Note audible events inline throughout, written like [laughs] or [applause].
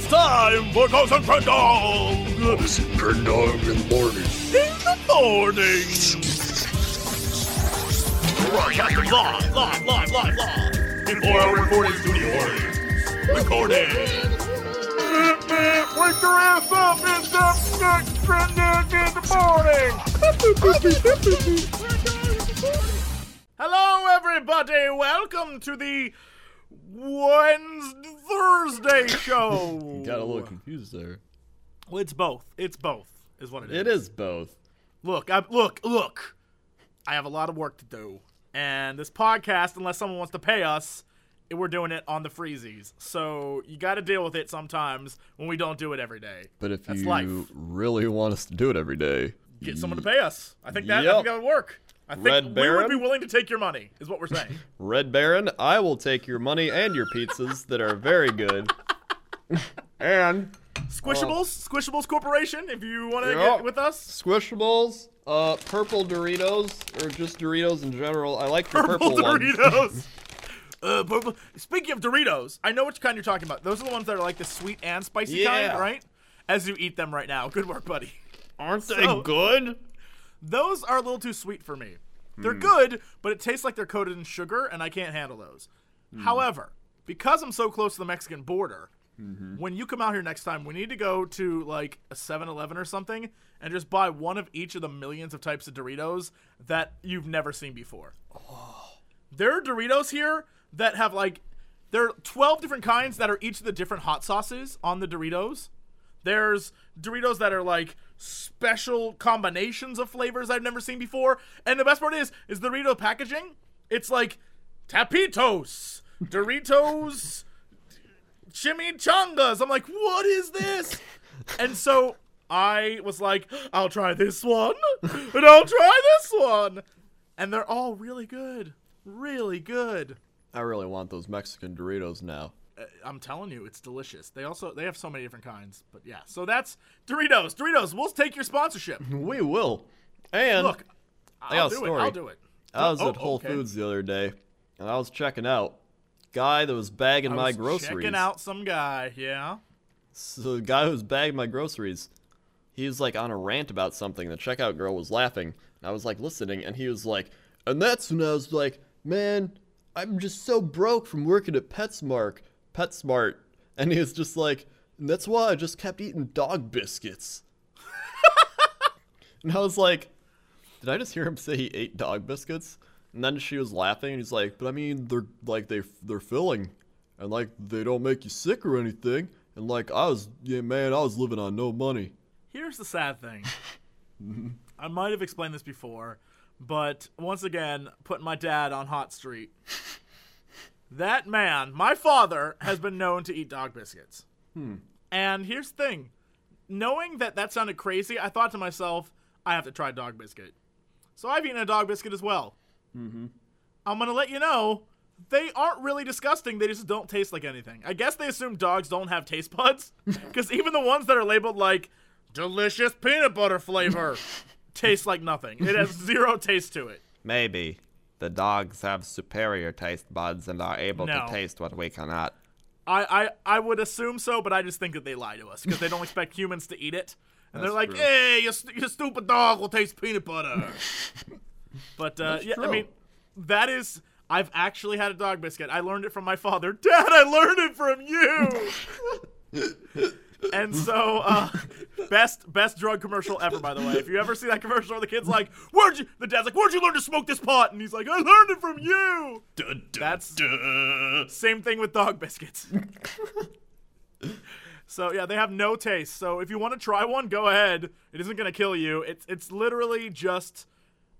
It's time for Ghost and Crendor! Ghost and Crendor in the morning. In the morning! Broadcasting live, live, live, live, live! In four hour recording studio audience. Recording! Wake your ass up! It's up next Crendor in the morning! Hello, everybody! Welcome to the Wednesday Thursday [laughs] show. Got a little confused there. Well, it's both. It's both, is what it is. It is both. Look, I, look, look. I have a lot of work to do, and this podcast, unless someone wants to pay us, we're doing it on the freezies. So you got to deal with it sometimes when we don't do it every day. But if That's you life. really want us to do it every day, Get someone to pay us. I think that I Yep. think that would work. I think Red we would be willing to take your money. Is what we're saying. [laughs] Red Baron, I will take your money and your pizzas that are very good. [laughs] and Squishables, Squishables Corporation. If you want to Yep. get with us, Squishables, uh, purple Doritos, or just Doritos in general. I like the purple, purple, ones. Doritos. [laughs] Uh, purple. Speaking of Doritos, I know which kind you're talking about. Those are the ones that are like the sweet and spicy Yeah. kind, right? As you eat them right now. Good work, buddy. Aren't they So- good? Those are a little too sweet for me. They're Hmm. good, but it tastes like they're coated in sugar, and I can't handle those. Hmm. However, because I'm so close to the Mexican border, Mm-hmm. when you come out here next time, we need to go to like a 7 Eleven or something and just buy one of each of the millions of types of Doritos that you've never seen before. There are Doritos here that have like, there are 12 different kinds that are each of the different hot sauces on the Doritos. There's Doritos that are like special combinations of flavors I've never seen before. And the best part is, is the Dorito packaging. It's like Tapitos, Doritos, chimichangas. I'm like, what is this? and so I was like, I'll try this one, and I'll try this one, and they're all really good, really good. I really want those Mexican Doritos now. Uh, I'm telling you, it's delicious. They also they have so many different kinds, but yeah. So that's Doritos. Doritos, we'll take your sponsorship. [laughs] We will. And Look, got I'll a do story. it. I'll do it. I was Oh, at Whole okay. Foods the other day, and I was checking out. Guy that was bagging my groceries. Checking out some guy. Yeah. So the guy who was bagging my groceries, he was like on a rant about something. The checkout girl was laughing. And I was like listening, and he was like, and that's when I was like, man, I'm just so broke from working at PetSmart. PetSmart, and he was just like, that's why I just kept eating dog biscuits. and I was like, did I just hear him say he ate dog biscuits? And then she was laughing, and he's like, but I mean, they're like they they're filling, and like they don't make you sick or anything. And like I was, yeah, man, I was living on no money. Here's the sad thing. I might have explained this before, but once again, putting my dad on Hot Street. That man, my father, has been known to eat dog biscuits. And here's the thing knowing that that sounded crazy, I thought to myself, I have to try dog biscuit. So I've eaten a dog biscuit as well. Mm-hmm. I'm going to let you know. They aren't really disgusting. They just don't taste like anything. I guess they assume dogs don't have taste buds. [laughs] Because even the ones that are labeled like delicious peanut butter flavor [laughs] taste like nothing. It has zero taste to it. Maybe. The dogs have superior taste buds and are able No. to taste what we cannot. I, I, I would assume so, but I just think that they lie to us because they don't expect humans to eat it. And they're like, true. hey, your, your stupid dog will taste peanut butter. [laughs] but, uh, That's yeah, I mean, that is. I've actually had a dog biscuit. I learned it from my father. [laughs] Dad, I learned it from you. [laughs] and so, uh, [laughs] best best drug commercial ever, by the way. If you ever see that commercial where the kid's like, "Where'd you?" The dad's like, "Where'd you learn to smoke this pot?" And he's like, "I learned it from you." That's same thing with dog biscuits. [laughs] so yeah, they have no taste. So if you want to try one, go ahead. It isn't gonna kill you. It's it's literally just,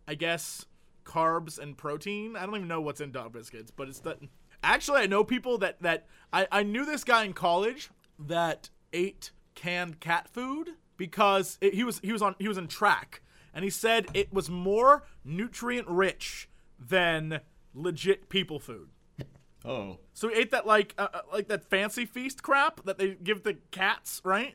I guess, carbs and protein. I don't even know what's in dog biscuits, but it's that. Actually, I know people that that I I knew this guy in college that ate canned cat food because it, he was he was on he was in track and he said it was more nutrient rich than legit people food. Oh, So he ate that like uh, uh, like that fancy feast crap that they give the cats, right?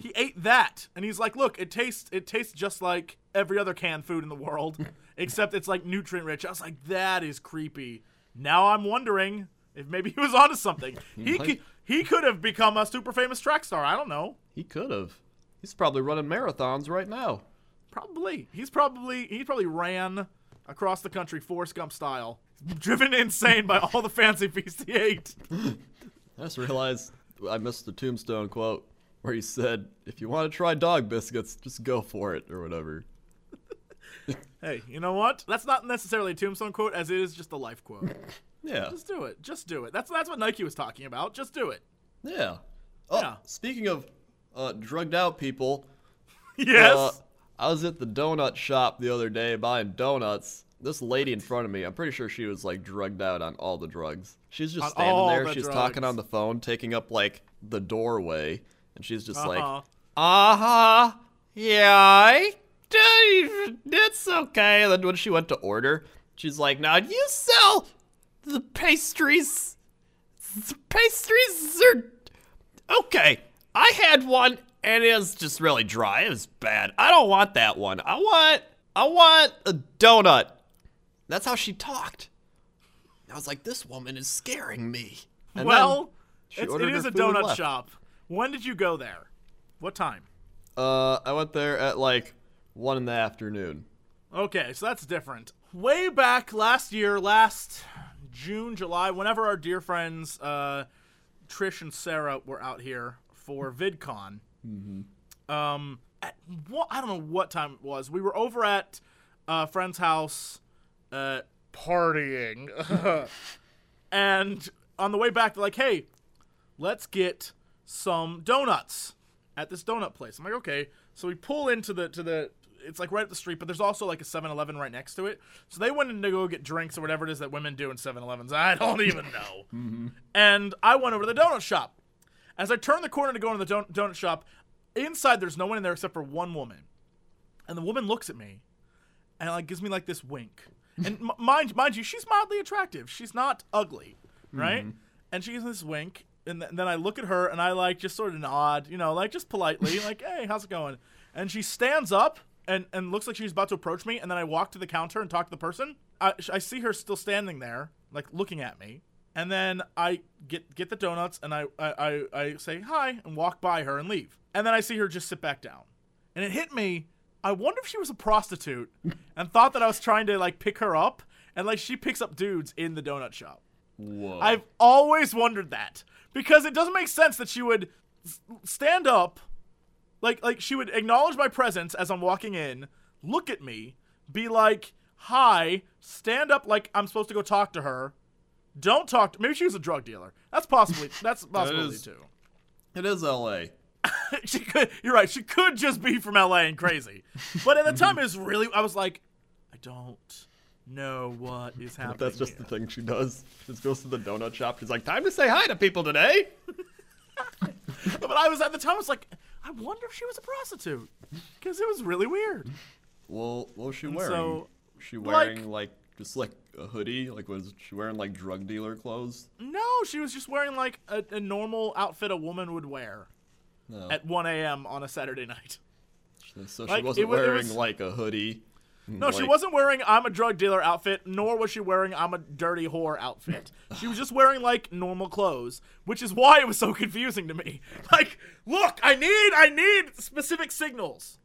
He ate that, and he's like, "Look, it tastes it tastes just like every other canned food in the world, [laughs] except it's like nutrient rich." I was like, "That is creepy." Now I'm wondering if maybe he was onto something. [laughs] He might- could, he could have become a super famous track star. I don't know. He could have. He's probably running marathons right now. Probably. He's probably he probably ran across the country Forrest Gump style, driven insane by all the fancy feasts he ate. [laughs] I just realized I missed the tombstone quote where he said, "If you want to try dog biscuits, just go for it," or whatever. [laughs] Hey, you know what? That's not necessarily a tombstone quote, as it is just a life quote. [laughs] Yeah, Just do it. Just do it. That's that's what Nike was talking about. Just do it. yeah. Oh, Yeah. speaking of uh, drugged out people, [laughs] Yes. uh, I was at the donut shop the other day buying donuts. This lady in front of me, I'm pretty sure she was like drugged out on all the drugs. She's just On standing there. the She's talking on the phone, taking up like the doorway, and she's just like, Uh-huh. Uh huh. Yeah, I. It's okay. And then when she went to order, she's like, "Now you sell the pastries? The pastries are okay. I had one, and it was just really dry. It was bad. I don't want that one. I want, I want a donut." That's how she talked. I was like, "This woman is scaring me." And well, then it's, ordered it is a donut shop. When did you go there? What time? Uh, I went there at like one in the afternoon. Okay, so that's different. Way back last year, last June, July, whenever our dear friends uh, Trish and Sarah were out here for VidCon, um, at what I don't know what time it was. We were over at a friend's house, uh, partying, [laughs] and on the way back, they're like, "Hey, let's get some donuts at this donut place." I'm like, "Okay." So we pull into the to the it's like right up the street, but there's also like a 7-Eleven right next to it. So they went in to go get drinks or whatever it is that women do in 7-Elevens. I don't [laughs] even know. Mm-hmm. And I went over to the donut shop. As I turn the corner to go into the don- donut shop, inside there's no one in there except for one woman. And the woman looks at me and like gives me like this wink. And m- mind mind you, she's mildly attractive. She's not ugly, right? Mm-hmm. And she gives me this wink, and, th- then I look at her and I like just sort of nod, you know, like just politely, like, "Hey, how's it going?" And she stands up and and looks like she's about to approach me, and then I walk to the counter and talk to the person. I, I see her still standing there, like looking at me. And then I get get the donuts and I, I, I, I say hi and walk by her and leave. And then I see her just sit back down. And it hit me, I wonder if she was a prostitute [laughs] and thought that I was trying to like pick her up. And like she picks up dudes in the donut shop. Whoa. I've always wondered that because it doesn't make sense that she would stand up, like like she would acknowledge my presence as I'm walking in, look at me, be like, "Hi," stand up like I'm supposed to go talk to her. Don't talk. To, maybe she was a drug dealer. That's possibly that's [laughs] a possibility too. it is L.A. [laughs] she could. You're right. She could just be from LA and crazy. But at the time, [laughs] it was really. I was like, I don't know what is happening. That's just here. the thing she does. She just goes to the donut shop. She's like, "Time to say hi to people today." But I was at the time. I was like, I wonder if she was a prostitute because it was really weird. Well, what was she And wearing? so, was she wearing like, just like a hoodie? Like was she wearing like drug dealer clothes? No, she was just wearing like a, a normal outfit a woman would wear No. at 1 a.m. on a Saturday night. so like, she wasn't it wa- it wearing was- like a hoodie. No, she wasn't wearing I'm a drug dealer outfit, nor was she wearing I'm a dirty whore outfit. She was just wearing like normal clothes, which is why it was so confusing to me. [laughs] Like, look, I need I need specific signals.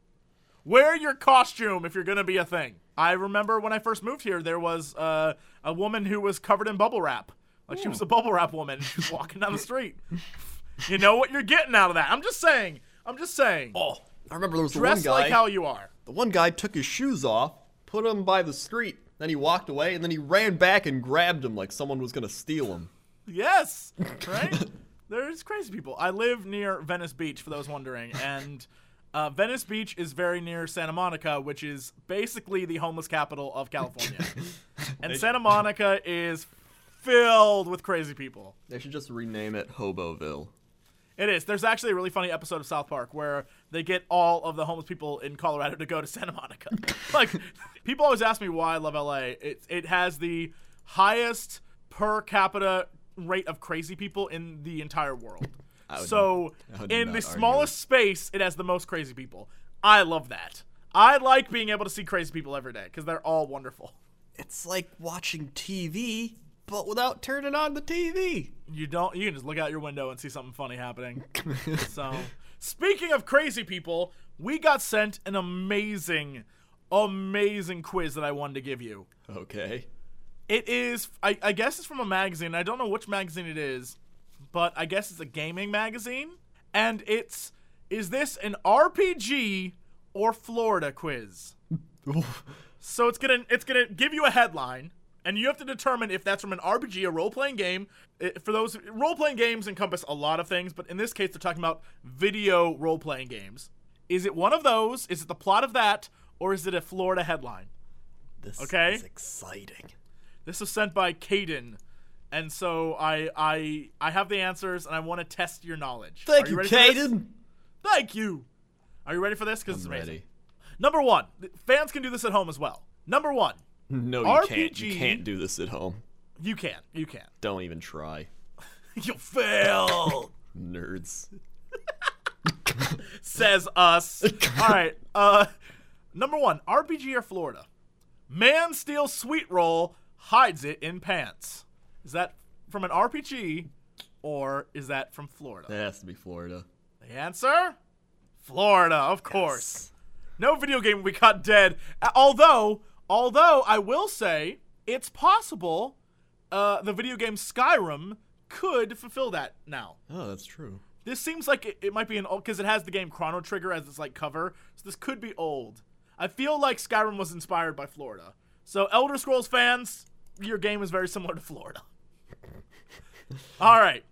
Wear your costume if you're gonna be a thing. I remember when I first moved here, there was uh, a woman who was covered in bubble wrap. Like she was a bubble wrap woman. She was walking down the street. You know what you're getting out of that. I'm just saying. I'm just saying. Oh, I remember there was the one Dress guy. like how you are. The one guy took his shoes off, put them by the street, then he walked away, and then he ran back and grabbed him like someone was gonna steal him. Yes, [laughs] right. There's crazy people. I live near Venice Beach, for those wondering, and uh, Venice Beach is very near Santa Monica, which is basically the homeless capital of California. [laughs] and Santa Monica is filled with crazy people. They should just rename it Hoboville. It is. There's actually a really funny episode of South Park where they get all of the homeless people in Colorado to go to Santa Monica. [laughs] like, people always ask me why I love LA. It it has the highest per capita rate of crazy people in the entire world. So, I would in not the argue. smallest space, it has the most crazy people. I love that. I like being able to see crazy people every day because they're all wonderful. It's like watching TV, but without turning on the TV. You don't. You can just look out your window and see something funny happening. [laughs] so, speaking of crazy people, we got sent an amazing, amazing quiz that I wanted to give you. Okay. It is, I, I guess it's from a magazine. I don't know which magazine it is, but I guess it's a gaming magazine. And it's, is this an RPG or Florida quiz? [laughs] So it's gonna it's gonna give you a headline, and you have to determine if that's from an RPG, a role playing game. For those role playing games encompass a lot of things, but in this case, they're talking about video role playing games. Is it one of those? Is it the plot of that, or is it a Florida headline? This Okay. is exciting. This was sent by Caden, and so I I I have the answers, and I want to test your knowledge. Thank Are you? Caden. Thank you. Are you ready for this? Because it's amazing. ready. Number one, fans can do this at home as well. Number one, No, you can't. You can't do this at home. you can, you can. Don't even try. [laughs] You'll fail. Nerds. [laughs] says us. [laughs] All right. Uh, number one, RPG or Florida. Man steals sweet roll, hides it in pants. Is that from an RPG, or is that from Florida? That has to be Florida. The answer, Florida, of course. No video game we caught dead. Although, although I will say it's possible, uh, the video game Skyrim could fulfill that now. Oh, that's true. This seems like it, it might be an old because it has the game Chrono Trigger as its like cover, so this could be old. I feel like Skyrim was inspired by Florida. So Elder Scrolls fans, your game is very similar to Florida. [laughs] All right,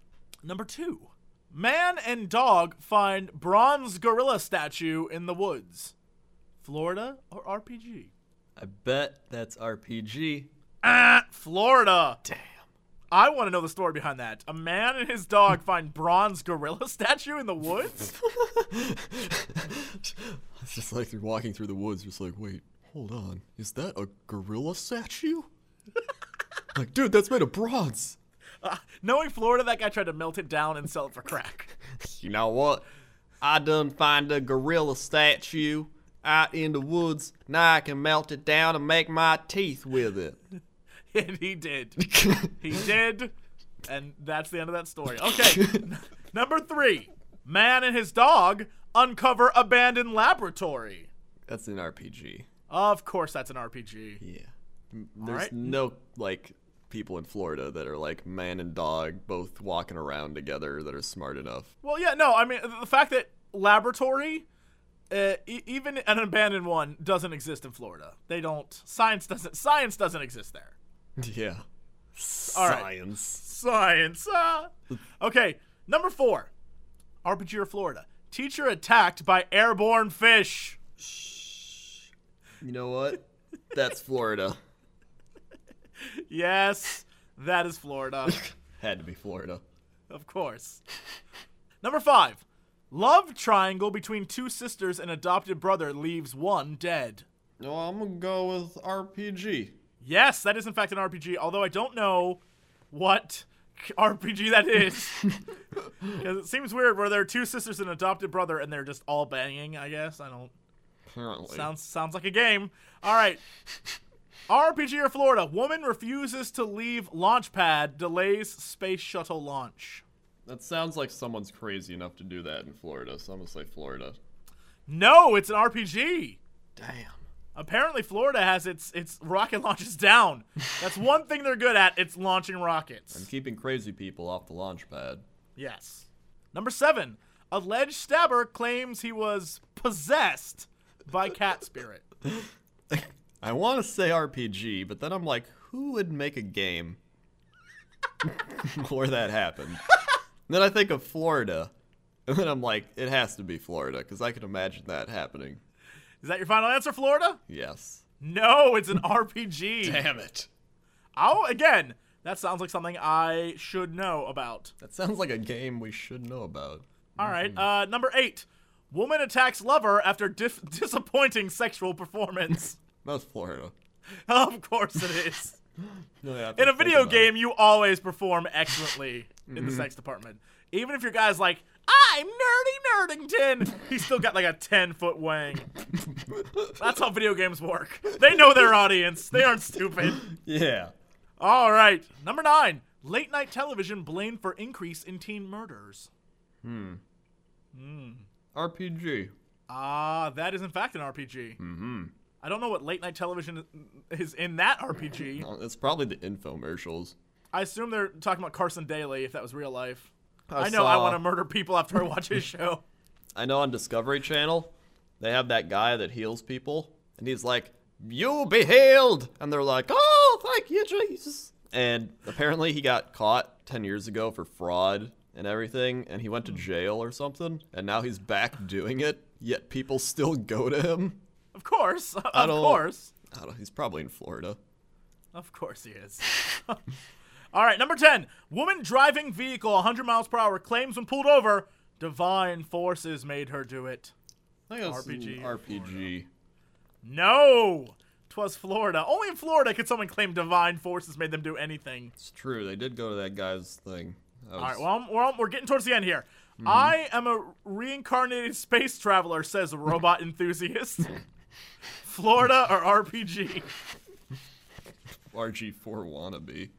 number two. Man and dog find bronze gorilla statue in the woods. Florida or RPG? I bet that's RPG. Ah, Florida. Damn. I want to know the story behind that. A man and his dog find bronze gorilla [laughs] statue in the woods? [laughs] It's just like they're walking through the woods, just like, wait, hold on. Is that a gorilla statue? [laughs] like, dude, that's made of bronze. Uh, knowing Florida, that guy tried to melt it down and sell it for crack. You know what? I done find a gorilla statue out in the woods. Now I can melt it down and make my teeth with it. [laughs] and he did. He [laughs] did. And that's the end of that story. Okay. number three Man and his dog uncover abandoned laboratory. That's an RPG. Of course, that's an RPG. Yeah. There's right. no like people in Florida that are like man and dog both walking around together that are smart enough. Well, yeah, no, I mean, the fact that laboratory, uh, e- even an abandoned one, doesn't exist in Florida. They don't. Science doesn't. Science doesn't exist there. Yeah. All right. Science. Science. ah. Okay, number four. RPG Florida. Teacher attacked by airborne fish. You know what? That's Florida. Yes, that is Florida. [laughs] Had to be Florida. of course. Number five. Love triangle between two sisters and adopted brother leaves one dead. No, I'm gonna go with RPG. Yes, that is in fact an RPG, although I don't know what [laughs] RPG that is. [laughs] Because it seems weird where there are two sisters and an adopted brother and they're just all banging, I guess. I don't. Apparently. Sounds sounds like a game. All right. RPG or Florida. Woman refuses to leave launch pad, delays space shuttle launch. That sounds like someone's crazy enough to do that in Florida, so I'm gonna say Florida. No, it's an RPG. Damn. Apparently Florida has its its rocket [laughs] launches down. That's one thing they're good at. It's launching rockets. I'm keeping crazy people off the launch pad. Yes. Number seven. Alleged stabber claims he was possessed by cat spirit. [laughs] I want to say RPG, but then I'm like, who would make a game [laughs] where that happened? Then I think of Florida, and then I'm like, it has to be Florida because I can imagine that happening. Is that your final answer, Florida? Yes. No, it's an RPG. [laughs] Damn it. Oh, again, that sounds like something I should know about. That sounds like a game we should know about. All right, uh, number eight. Woman attacks lover after dif- [laughs] disappointing sexual performance. That's Florida. [laughs] of course it is. [gasps] Have In a video game, you always perform excellently in the sex department. Even if your guy's like, I'm Nerdy Nerdington, he's still got like a 10 foot wang. [laughs] That's how video games work. They know their audience, they aren't stupid. Yeah. All right. Number nine. Late night television blamed for increase in teen murders. Hmm. Hmm. RPG. Ah, that is in fact an RPG. Mm-hmm. I don't know what late night television is in that RPG. Oh, It's probably the infomercials. I assume they're talking about Carson Daly if that was real life. I I know I want to murder people after I watch his show. [laughs] I know on Discovery Channel, they have that guy that heals people, and he's like, "You be healed," and they're like, "Oh, thank you, Jesus." And apparently, he got caught ten years ago for fraud and everything, and he went to hmm. jail or something, and now he's back doing it. Yet people still go to him. Of course. [laughs] Of I don't- course. I don't. He's probably in Florida. Of course he is. [laughs] All right, number 10. Woman driving vehicle 100 miles per hour claims when pulled over, divine forces made her do it. I think that's RPG. RPG. No! Twas Florida. Only in Florida could someone claim divine forces made them do anything. It's true. They did go to that guy's thing. That All right, well, I'm- well, we're getting towards the end here. Mm-hmm. I am a reincarnated space traveler, says robot [laughs] enthusiast. Florida or RPG? RG4 wannabe.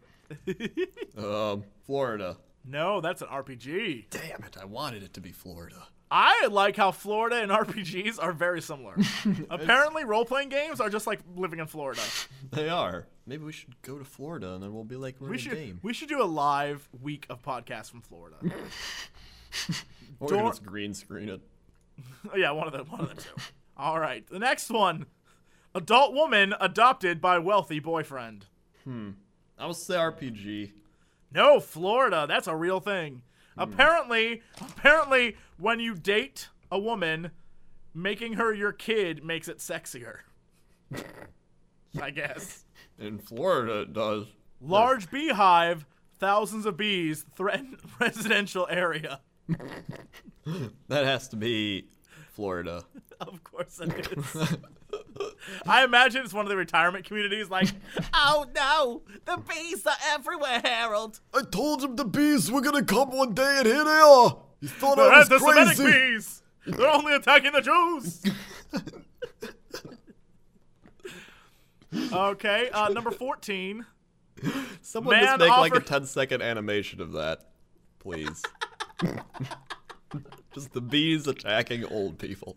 um, Florida. No, that's an RPG. Damn it! I wanted it to be Florida. I like how Florida and RPGs are very similar. [laughs] Apparently, role playing games are just like living in Florida. They are. Maybe we should go to Florida and then we'll be like we're We in a should game. we should do a live week of podcasts from Florida. [laughs] Or Dor- just green screen it. [laughs] Yeah, one of them, one of them two. All right, the next one: adult woman adopted by wealthy boyfriend. Hmm. I would say RPG. No, Florida. That's a real thing. Apparently, apparently, when you date a woman, making her your kid makes it sexier. [laughs] I guess. In Florida, it does. Large beehive, thousands of bees threaten [laughs] residential area. [laughs] That has to be Florida. [laughs] Of course it is. [laughs] I imagine it's one of the retirement communities like, [laughs] oh no, the bees are everywhere, Harold. I told him the bees were gonna come one day and here they are. You thought They're anti-Semitic bees. They're only attacking the Jews. okay, uh, number 14. Someone Man just make like a offered- 10 second animation of that, please. just the bees attacking old people.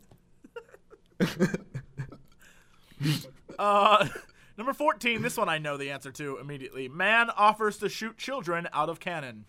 [laughs] Uh, number 14, this one I know the answer to immediately. Man offers to shoot children out of cannon.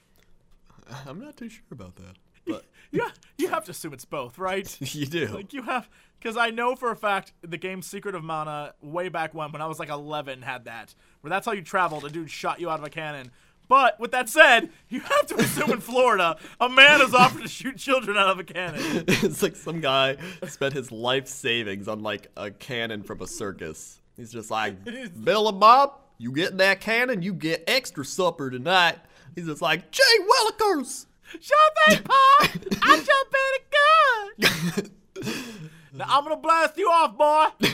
I'm not too sure about that, but [laughs] Yeah, you have to assume it's both, right? [laughs] you do. Like you have, because I know for a fact the game Secret of Mana, way back when, when I was like 11, had that, where that's how you traveled. A dude shot you out of a cannon. But with that said, you have to assume in Florida, a man is offered to shoot children out of a cannon. it's like some guy spent his life savings on like a cannon from a circus. He's just like, [laughs] Bill and Bob, you get that cannon, you get extra supper tonight. He's just like, Jay Willikers! Jump in, [laughs] Pa! I jump in a gun! now I'm gonna blast you off, boy.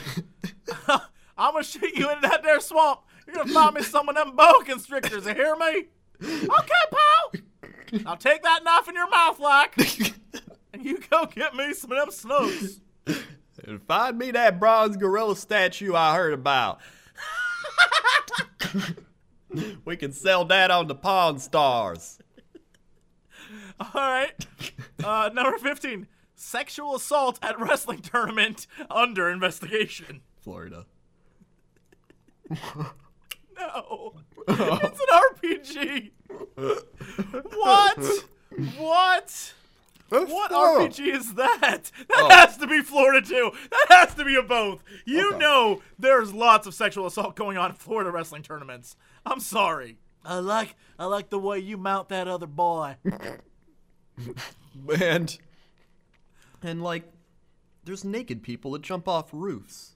[laughs] I'm gonna shoot you into that there swamp. You're gonna find me some of them boa constrictors, you hear me? Okay, pal. Now take that knife in your mouth, like, and you go get me some of them snooks. And find me that bronze gorilla statue I heard about. we can sell that on the Pawn Stars. All right. Uh, number 15. Sexual assault at wrestling tournament under investigation. Florida. No. [laughs] It's an RPG. What? What? What RPG is that? That Oh. has to be Florida too. That has to be a both. You Okay. know there's lots of sexual assault going on in Florida wrestling tournaments. I'm sorry. I like I like the way you mount that other boy. [laughs] And and like there's naked people that jump off roofs.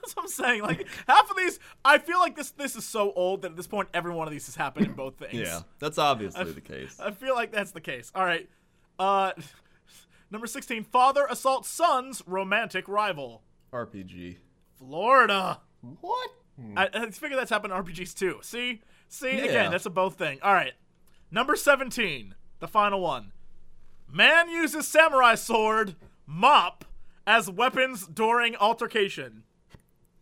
That's what I'm saying. Like half of these, I feel like this this is so old that at this point every one of these has happened in both things. Yeah, that's obviously the case. I feel like that's the case. All right. Uh, [laughs] number 16. Father assaults son's romantic rival. RPG. Florida. What? I, I figure that's happened in RPGs too. See? See? Yeah. Again, that's a both thing. All right. Number 17. The final one. Man uses samurai sword, mop, as weapons during altercation.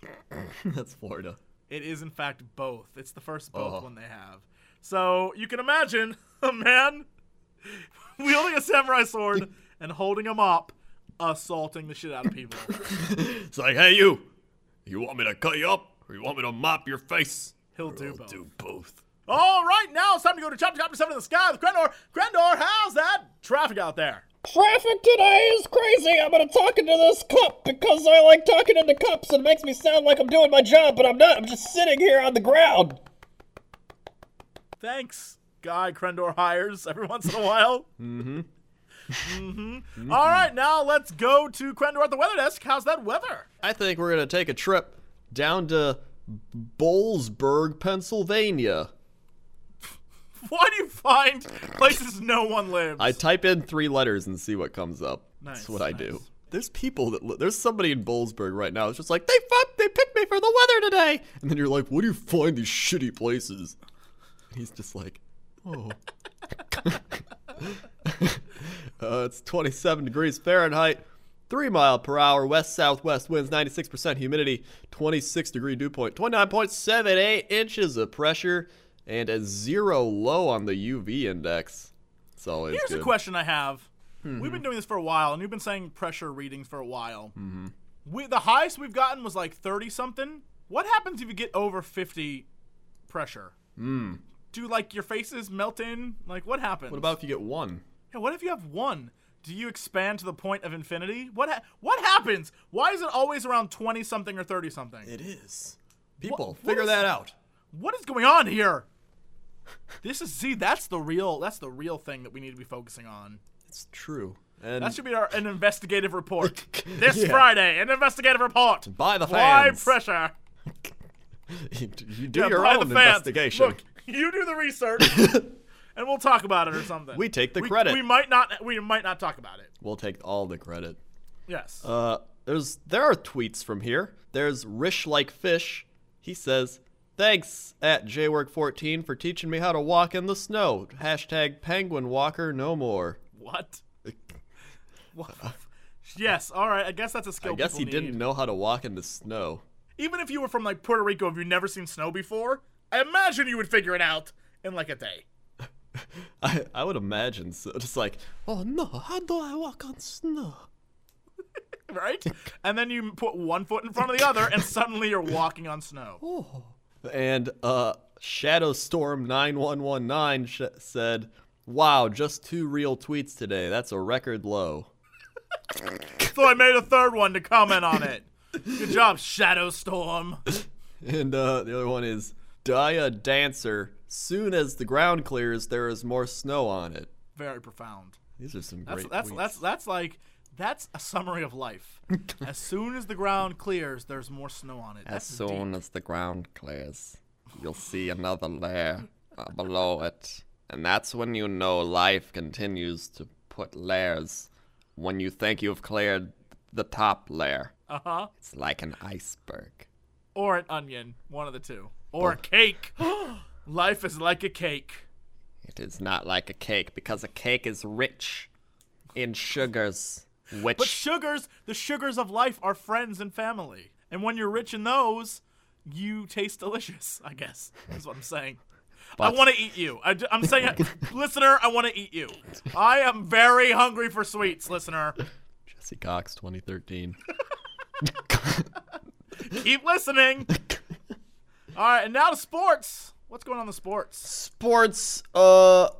[laughs] That's Florida. It is in fact both. It's the first both Oh. one they have. So you can imagine [laughs] a man [laughs] wielding a samurai sword and holding a mop, assaulting the shit out of people. It's like, hey, you. You want me to cut you up, or you want me to mop your face? He'll do I'll both. do both. All right, now it's time to go to chapter chapter seven in the sky with Crendor. Crendor, how's that traffic out there? Traffic today is crazy. I'm gonna talk into this cup because I like talking into cups and it makes me sound like I'm doing my job, but I'm not. I'm just sitting here on the ground. Thanks, guy Crendor hires every once in a while. [laughs] mm-hmm. Mm-hmm. All right, now let's go to Crendor at the weather desk. How's that weather? I think we're gonna take a trip down to Boalsburg, Pennsylvania. [laughs] Why do you find places no one lives? I type in three letters and see what comes up. Nice, That's what I do. There's people that li- there's somebody in Boalsburg right now. It's just like they fuck, they picked me for the weather today, and then you're like, "What do you find these shitty places?" And He's just like, "Oh." [laughs] uh, it's 27 degrees Fahrenheit, three mile per hour, west southwest winds, 96% humidity, 26 degree dew point, 29.78 inches of pressure, and a zero low on the UV index. It's always Here's good. a question I have. We've been doing this for a while, and you've been saying pressure readings for a while. Mm-hmm. We, the highest we've gotten was like 30 something. What happens if you get over 50 pressure? Hmm. Do like your faces melt in? Like what happens? What about if you get one? Yeah, what if you have one? Do you expand to the point of infinity? What ha- what happens? Why is it always around 20 something or 30 something? It is. People, what figure is- that out. What is going on here? This is see, that's the real that's the real thing that we need to be focusing on. It's true. And That should be our an investigative report. [laughs] this Yeah. Friday, an investigative report. by the Why fans. pressure? you [laughs] you do Yeah, your own the investigation. Look, you do the research, [laughs] and we'll talk about it or something. We take the We- credit. We might not. We might not talk about it. We'll take all the credit. Yes. Uh, there's there are tweets from here. There's Rish like fish. He says, "Thanks at jwork14 for teaching me how to walk in the snow." Hashtag penguin walker no more. what? what? [laughs] Yes. All right. I guess that's a skill. I guess he people didn't know how to walk in the snow. Even if you were from like Puerto Rico, if you've never seen snow before, I imagine you would figure it out in like a day. [laughs] I I would imagine so. Just like, oh no, how do I walk on snow? [laughs] right? and then you put one foot in front of the other, and suddenly you're walking on snow. Oh. And uh, Shadowstorm9119 sh- said, Wow, just two real tweets today. That's a record low. [laughs] So I made a third one to comment on it. Good job, Shadow Storm. And uh, the other one is, Dia Dancer. Soon as the ground clears, there is more snow on it. Very profound. These are some That's great that's tweets. that's that's like that's a summary of life. [laughs] as soon as the ground clears, there's more snow on it. As That's soon deep. as the ground clears, you'll see another layer uh, below it. And that's when you know life continues to put layers. When you think you've cleared the top layer, Uh-huh. it's like an iceberg. Or an onion, one of the two. Or a cake. [gasps] Life is like a cake. It is not like a cake because a cake is rich in sugars, which But sugars, the sugars of life are friends and family. And when you're rich in those, you taste delicious, I guess. Is what I'm saying. I want to eat you. I, am saying, [laughs] listener, I want to eat you. I am very hungry for sweets, listener. Jesse Cox 2013. [laughs] Keep listening. All right, and now to sports. What's going on in the sports? Sports, uh, s-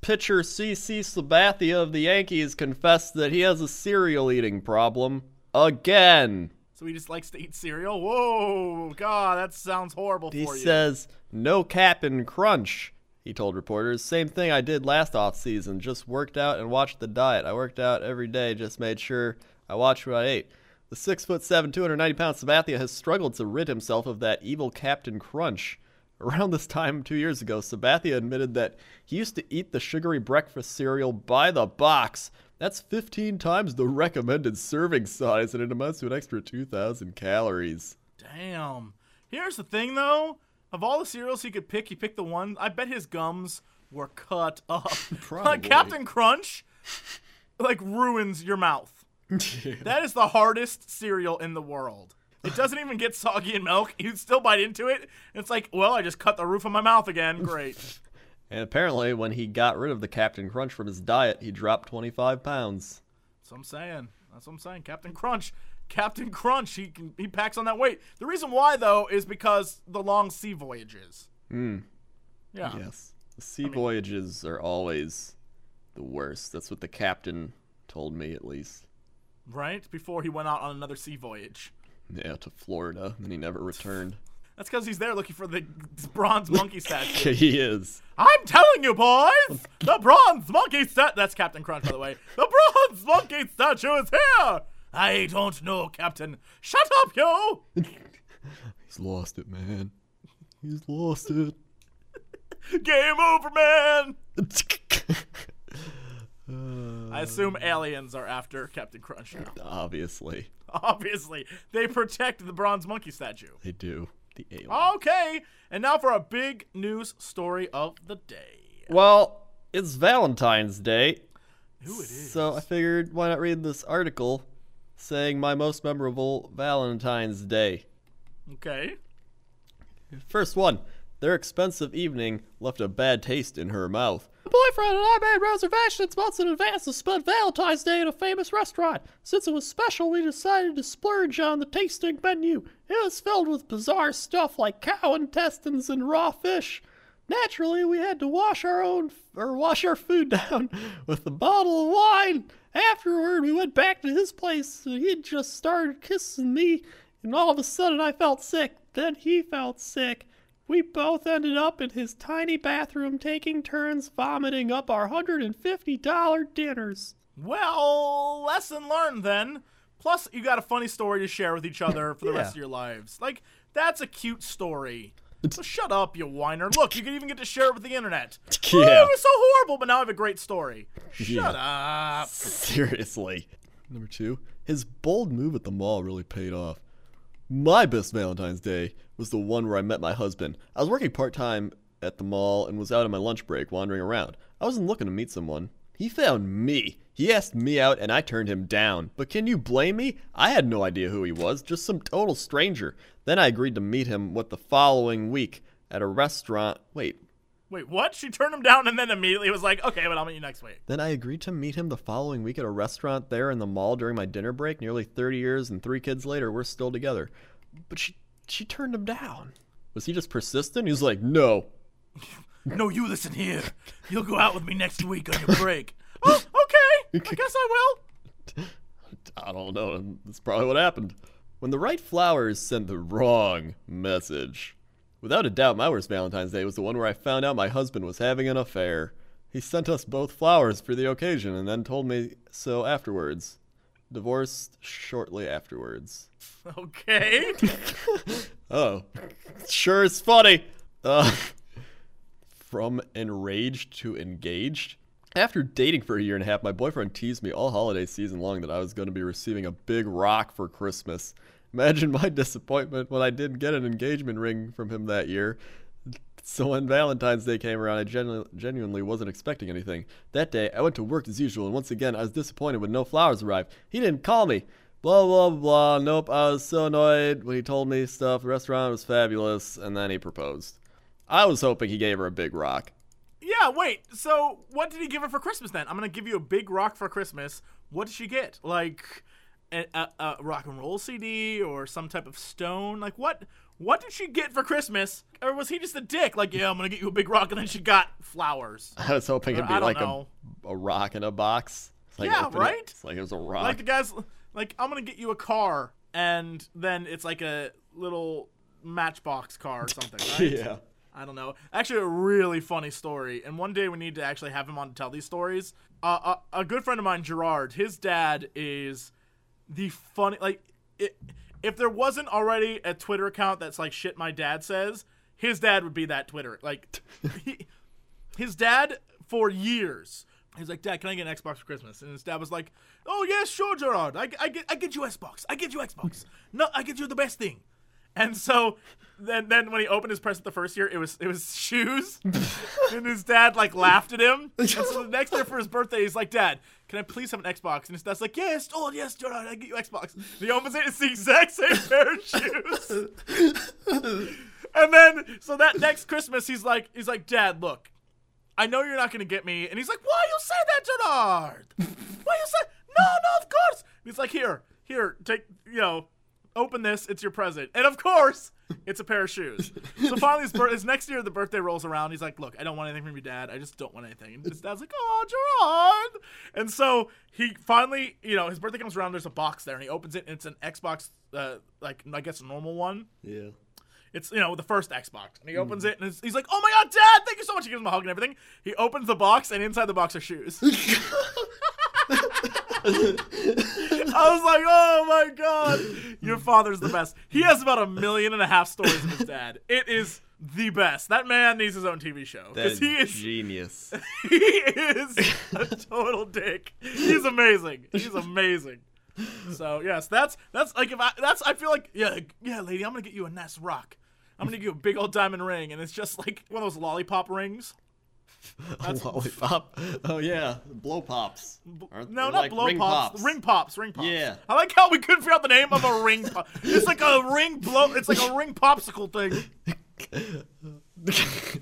pitcher CC Sabathia of the Yankees confessed that he has a cereal eating problem again. So he just likes to eat cereal. Whoa, God, that sounds horrible He for you. says, no Cap'n Crunch. He told reporters, same thing I did last off season. Just worked out and watched the diet. I worked out every day, just made sure I watched what I ate. The six foot seven, 290 pound Sabathia has struggled to rid himself of that evil Captain Crunch. Around this time two years ago, Sabathia admitted that he used to eat the sugary breakfast cereal by the box. That's 15 times the recommended serving size, and it amounts to an extra 2,000 calories. Damn. Here's the thing, though. Of all the cereals he could pick, he picked the one. I bet his gums were cut up. [laughs] Probably. like Captain Crunch, like ruins your mouth. [laughs] that is the hardest cereal in the world. It doesn't even get soggy in milk. You still bite into it. And it's like, well, I just cut the roof of my mouth again. Great. [laughs] And apparently, when he got rid of the Captain Crunch from his diet, he dropped 25 pounds. That's what I'm saying. That's what I'm saying. Captain Crunch. Captain Crunch. He can, he packs on that weight. The reason why though is because the long sea voyages. Hmm. Yeah. Yes. The sea voyages are always the worst. That's what the captain told me, at least. Right before he went out on another sea voyage. Yeah, to Florida, and he never returned. That's because he's there looking for the bronze monkey [laughs] statue. he is. I'm telling you, boys, the bronze monkey stat. That's Captain Crunch, by the way. The bronze monkey statue is here. I don't know, Captain. Shut up, you. [laughs] He's lost it, man. He's lost it. [laughs] Game over, man. I assume aliens are after Captain Crunch now. Obviously, [laughs] Obviously, they protect the bronze monkey statue. they do. The alien. Okay, and now for a big news story of the day. Well, it's Valentine's Day, Who it is? so I figured why not read this article saying my most memorable Valentine's Day. Okay. First one. Their expensive evening left a bad taste in her mouth. Boyfriend and I made reservations months in advance to spend Valentine's Day at a famous restaurant. Since it was special, we decided to splurge on the tasting menu. It was filled with bizarre stuff like cow intestines and raw fish. Naturally, we had to wash our own or wash our food [laughs] down with a bottle of wine. Afterward, we went back to his place. and He'd just started kissing me, and all of a sudden, I felt sick. Then he felt sick. We both ended up in his tiny bathroom, taking turns vomiting up our $150 dinners. Well, lesson learned then. Plus, you got a funny story to share with each other for the rest of your lives. Like, that's a cute story. So shut up, you whiner. Look, you can even get to share it with the internet. [laughs] Yeah. Oh, it was so horrible, but now I have a great story. Shut up. [laughs] Seriously. Number two, his bold move at the mall really paid off. My best Valentine's Day was the one where I met my husband. I was working part time at the mall and was out on my lunch break wandering around. I wasn't looking to meet someone. He found me. He asked me out and I turned him down. But can you blame me? I had no idea who he was, just some total stranger. Then I agreed to meet him what the following week at a restaurant. Wait, Wait, what? She turned him down and then immediately was like, okay, but I'll meet you next week. Then I agreed to meet him the following week at a restaurant there in the mall during my dinner break. Nearly 30 years and three kids later, we're still together. But she she turned him down. Was he just persistent? He was like, "No." [laughs] No, you listen here. You'll go out with me next week on your [laughs] break. oh, okay. I guess I will. [laughs] I don't know. That's probably what happened. When the right flowers sent the wrong message. Without a doubt, my worst Valentine's Day was the one where I found out my husband was having an affair. He sent us both flowers for the occasion and then told me so afterwards. Divorced shortly afterwards. Okay. [laughs] Oh, sure is funny. Uh, from enraged to engaged. After dating for a year and a half, my boyfriend teased me all holiday season long that I was going to be receiving a big rock for Christmas. Imagine my [laughs] disappointment when I didn't get an engagement ring from him that year. [laughs] So when Valentine's Day came around, I genu- genuinely wasn't expecting anything. That day, I went to work as usual, and once again, I was disappointed when no flowers arrived. He didn't call me. Blah, blah, blah. Nope, I was so annoyed when he told me stuff. The restaurant was fabulous, and then he proposed. I was hoping he gave her a big rock. yeah, wait. So, what did he give her for Christmas then? I'm going to give you a big rock for Christmas. What did she get? Like a, a, a rock and roll CD or some type of stone? Like what what did she get for Christmas? Or was he just a dick? Like, yeah, I'm going to get you a big rock and then she got flowers. [laughs] I was hoping it'd be like a, a rock in a box. Like Yeah, open it, right? It's like it was a rock. Like the guys like I'm going to get you a car and then it's like a little matchbox car or something, [laughs] right? yeah. I don't know. Actually, a really funny story. And one day we need to actually have him on to tell these stories. Uh, a, a good friend of mine, Gerard, his dad is the funny. Like, it, if there wasn't already a Twitter account that's like shit my dad says, his dad would be that Twitter. Like, [laughs] he, his dad for years. He's like, Dad, can I get an Xbox for Christmas? And his dad was like, Oh yes, sure, Gerard. I, I get I get you Xbox. I get you Xbox. No, I get you the best thing. And so then then when he opened his present the first year, it was it was shoes. [laughs] and his dad like laughed at him. And so the [laughs] next year for his birthday, he's like, Dad, can I please have an Xbox? And his dad's like, Yes, oh yes, Jordan, I get you Xbox. And he opens it, it's the exact same [laughs] pair of shoes. and then so that next Christmas, he's like, he's like, Dad, look, I know you're not gonna get me. And he's like, Why you say that, Gerard? Why you say no, no, of course. And he's like, Here, here, take you know, open this, it's your present. And of course, it's a pair of shoes. So finally his, his next year the birthday rolls around, he's like, Look, I don't want anything from your dad, I just don't want anything. And his dad's like, Oh, Gerard. And so he finally, you know, his birthday comes around, there's a box there, and he opens it, and it's an Xbox uh, like I guess a normal one. Yeah. It's you know the first Xbox, and he opens it, and he's like, "Oh my god, Dad! Thank you so much." He gives him a hug and everything. He opens the box, and inside the box are shoes. [laughs] I was like, "Oh my god, your father's the best." He has about a million and a half stories of his dad. It is the best. That man needs his own TV show because he is genius. [laughs] he is a total dick. He's amazing. He's amazing. So yes, that's that's like if I that's I feel like yeah yeah lady I'm gonna get you a nice rock. I'm gonna give you a big old diamond ring, and it's just like one of those lollipop rings. [laughs] That's- Lollipop. Oh yeah, blow pops. Aren't- No, not like blow ring pops. Ring pops. Ring pops. Yeah. I like how we couldn't figure out the name of a ring pop. It's like a ring blow. It's like a ring popsicle thing. [laughs]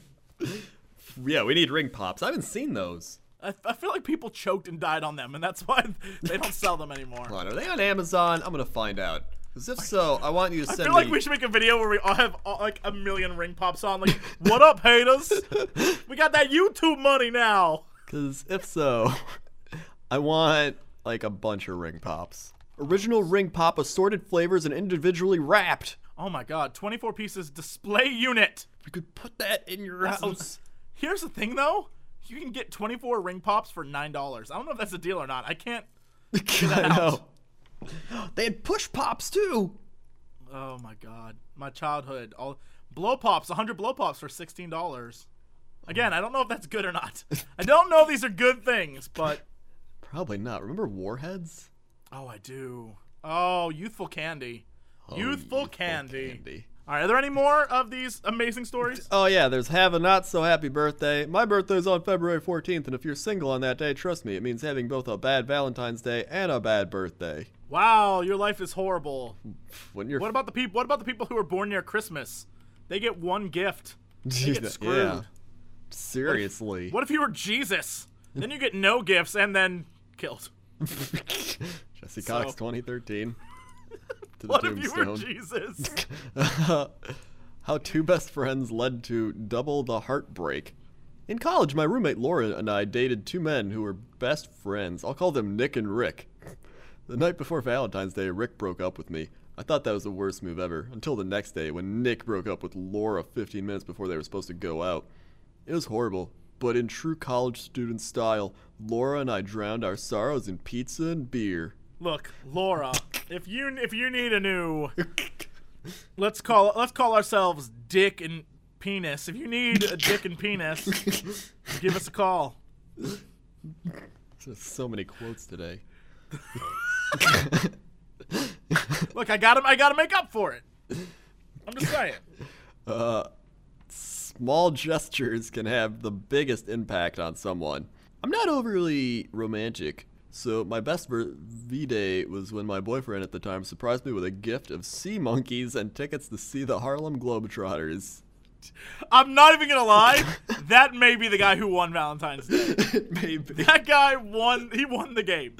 yeah, we need ring pops. I haven't seen those. I, I feel like people choked and died on them, and that's why they don't sell them anymore. Hold on, are they on Amazon? I'm gonna find out. Because if so, I want you to I send feel like me. we should make a video where we all have all, like a million ring pops on. Like, what up, haters? [laughs] We got that YouTube money now. Because if so, [laughs] I want like a bunch of ring pops. Original ring pop, assorted flavors, and individually wrapped. Oh my god, 24 pieces display unit. You could put that in your That's- house. Here's the thing though, you can get 24 ring pops for nine dollars. I don't know if that's a deal or not. I can't. [laughs] I know. [gasps] They had push pops too. Oh my god, my childhood. All blow pops, 100 blow pops for 16 dollars. Again, I don't know if that's good or not. I don't know if these are good things, but [laughs] Probably not. Remember Warheads? oh, I do. Oh, youthful candy. Oh, youthful, candy. All right, are there any more of these amazing stories? Oh yeah, there's have a not so happy birthday. My birthday's on February 14th, and if you're single on that day, trust me, it means having both a bad Valentine's Day and a bad birthday. Wow, your life is horrible. When you're What about the people? What about the people who are born near Christmas? They get one gift. They get screwed. Yeah. Seriously. What if you were Jesus? Then you get no gifts and then killed. [laughs] Jesse Cox, 2013. [laughs] To the What if you were. Jesus? [laughs] How two best friends led to double the heartbreak. In college, my roommate Laura and I dated two men who were best friends. I'll call them Nick and Rick. The night before Valentine's Day, Rick broke up with me. I thought that was the worst move ever, until the next day when Nick broke up with Laura 15 minutes before they were supposed to go out. It was horrible, but in true college student style, Laura and I drowned our sorrows in pizza and beer. Look, Laura, if you if you need a new, let's call let's call ourselves Dick and Penis. If you need a Dick and Penis, give us a call. [laughs] So many quotes today. [laughs] Look, I got to I got to make up for it. I'm just saying. [laughs] Uh, small gestures can have the biggest impact on someone. I'm not overly romantic, so my best ver- V-Day was when my boyfriend at the time surprised me with a gift of sea monkeys and tickets to see the Harlem Globetrotters. [laughs] I'm not even gonna lie. That may be the guy who won Valentine's Day. [laughs] Maybe. That guy won. He won the game.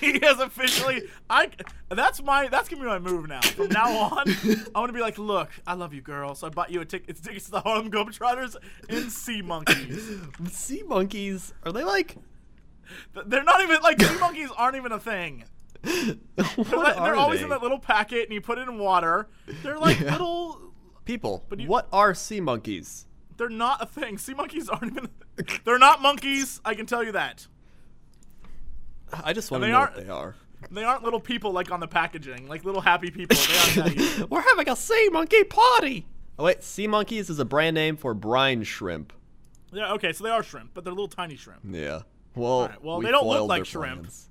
He has officially. I. That's my. That's gonna be my move now. From now on, [laughs] I'm gonna be like, look, I love you, girl. So I bought you a ticket. It's tickets to the Harlem Globetrotters and Sea Monkeys. [laughs] sea monkeys, are they like. They're not even like sea monkeys aren't even a thing. [laughs] They're, they're always they? in that little packet, and you put it in water. They're like Yeah. little. People, you- what are sea monkeys? They're not a thing. Sea monkeys aren't even. They're not monkeys. I can tell you that. I just want to they know what they are. They aren't little people like on the packaging, like little happy people. They aren't that. [laughs] We're having a sea monkey party! Oh wait, sea monkeys is a brand name for brine shrimp. Yeah, okay, so they are shrimp, but they're little tiny shrimp. Yeah. Well, right, well, we they don't look like shrimp. plans.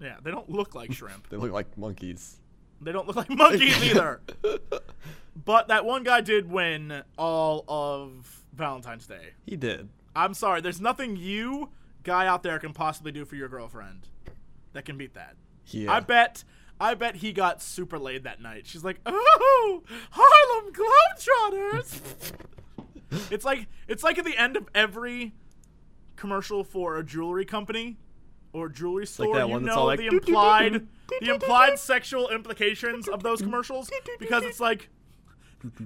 Yeah, they don't look like shrimp. [laughs] They look like monkeys. They don't look like monkeys [laughs] either. but that one guy did win all of Valentine's Day. He did. I'm sorry, there's nothing you, guy out there, can possibly do for your girlfriend that can beat that. Yeah. I bet. I bet he got super laid that night. She's like, "Oh, Harlem Globetrotters." [laughs] it's like it's like at the end of every commercial for a jewelry company or jewelry store. that you one know like, the implied the implied sexual implications of those commercials because it's like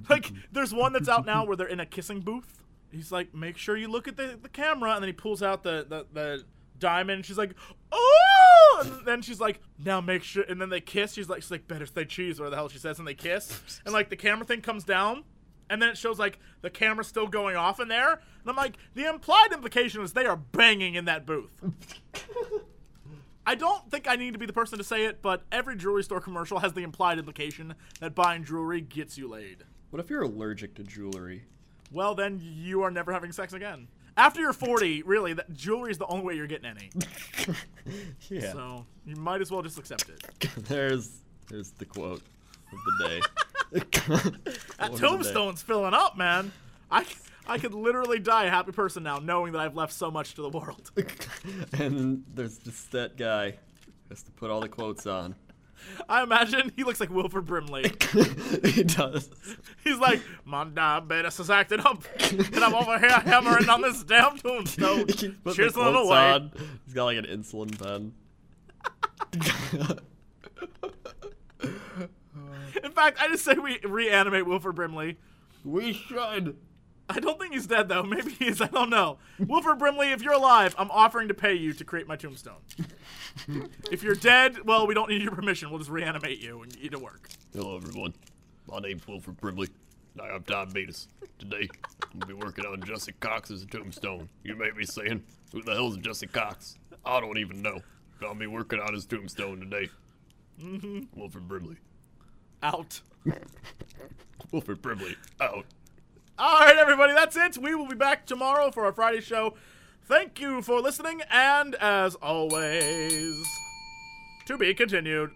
like there's one that's out now where they're in a kissing booth. He's like, make sure you look at the, the camera, and then he pulls out the, the, the diamond. And she's like, oh, and then she's like, now make sure. And then they kiss. She's like, she's like, better say cheese, whatever the hell she says, and they kiss. And like the camera thing comes down, and then it shows like the camera's still going off in there. And I'm like, the implied implication is they are banging in that booth. [laughs] I don't think I need to be the person to say it, but every jewelry store commercial has the implied implication that buying jewelry gets you laid. What if you're allergic to jewelry? Well, then you are never having sex again. After you're 40, really, that jewelry is the only way you're getting any. [laughs] Yeah. So you might as well just accept it. [laughs] there's there's the quote of the day. [laughs] That tombstone's filling up, man. I, I could literally die a happy person now, knowing that I've left so much to the world. and there's just that guy who has to put all the quotes on. I imagine he looks like Wilford Brimley. [laughs] he does. He's like, my diabetes is acting up, and I'm over here hammering on this damn tombstone, He keeps putting the chiseling quotes away. on. He's got like an insulin pen. [laughs] In fact, I just say we reanimate Wilford Brimley. we should. I don't think he's dead though. [laughs] Maybe he is. I don't know. Wilford Brimley, if you're alive, I'm offering to pay you to create my tombstone. [laughs] if you're dead, well, we don't need your permission. We'll just reanimate you and get you to work. Hello, everyone. My name's Wilford Brimley. I have diabetes. Today, I'm gonna be working on Jesse Cox's tombstone. You may be saying, who the hell's Jesse Cox? I don't even know. But I'll be working on his tombstone today. Mm-hmm. Wilford Brimley. Out. Wilford Brimley, out. All right, everybody, that's it. We will be back tomorrow for our Friday show. Thank you for listening, and as always, to be continued.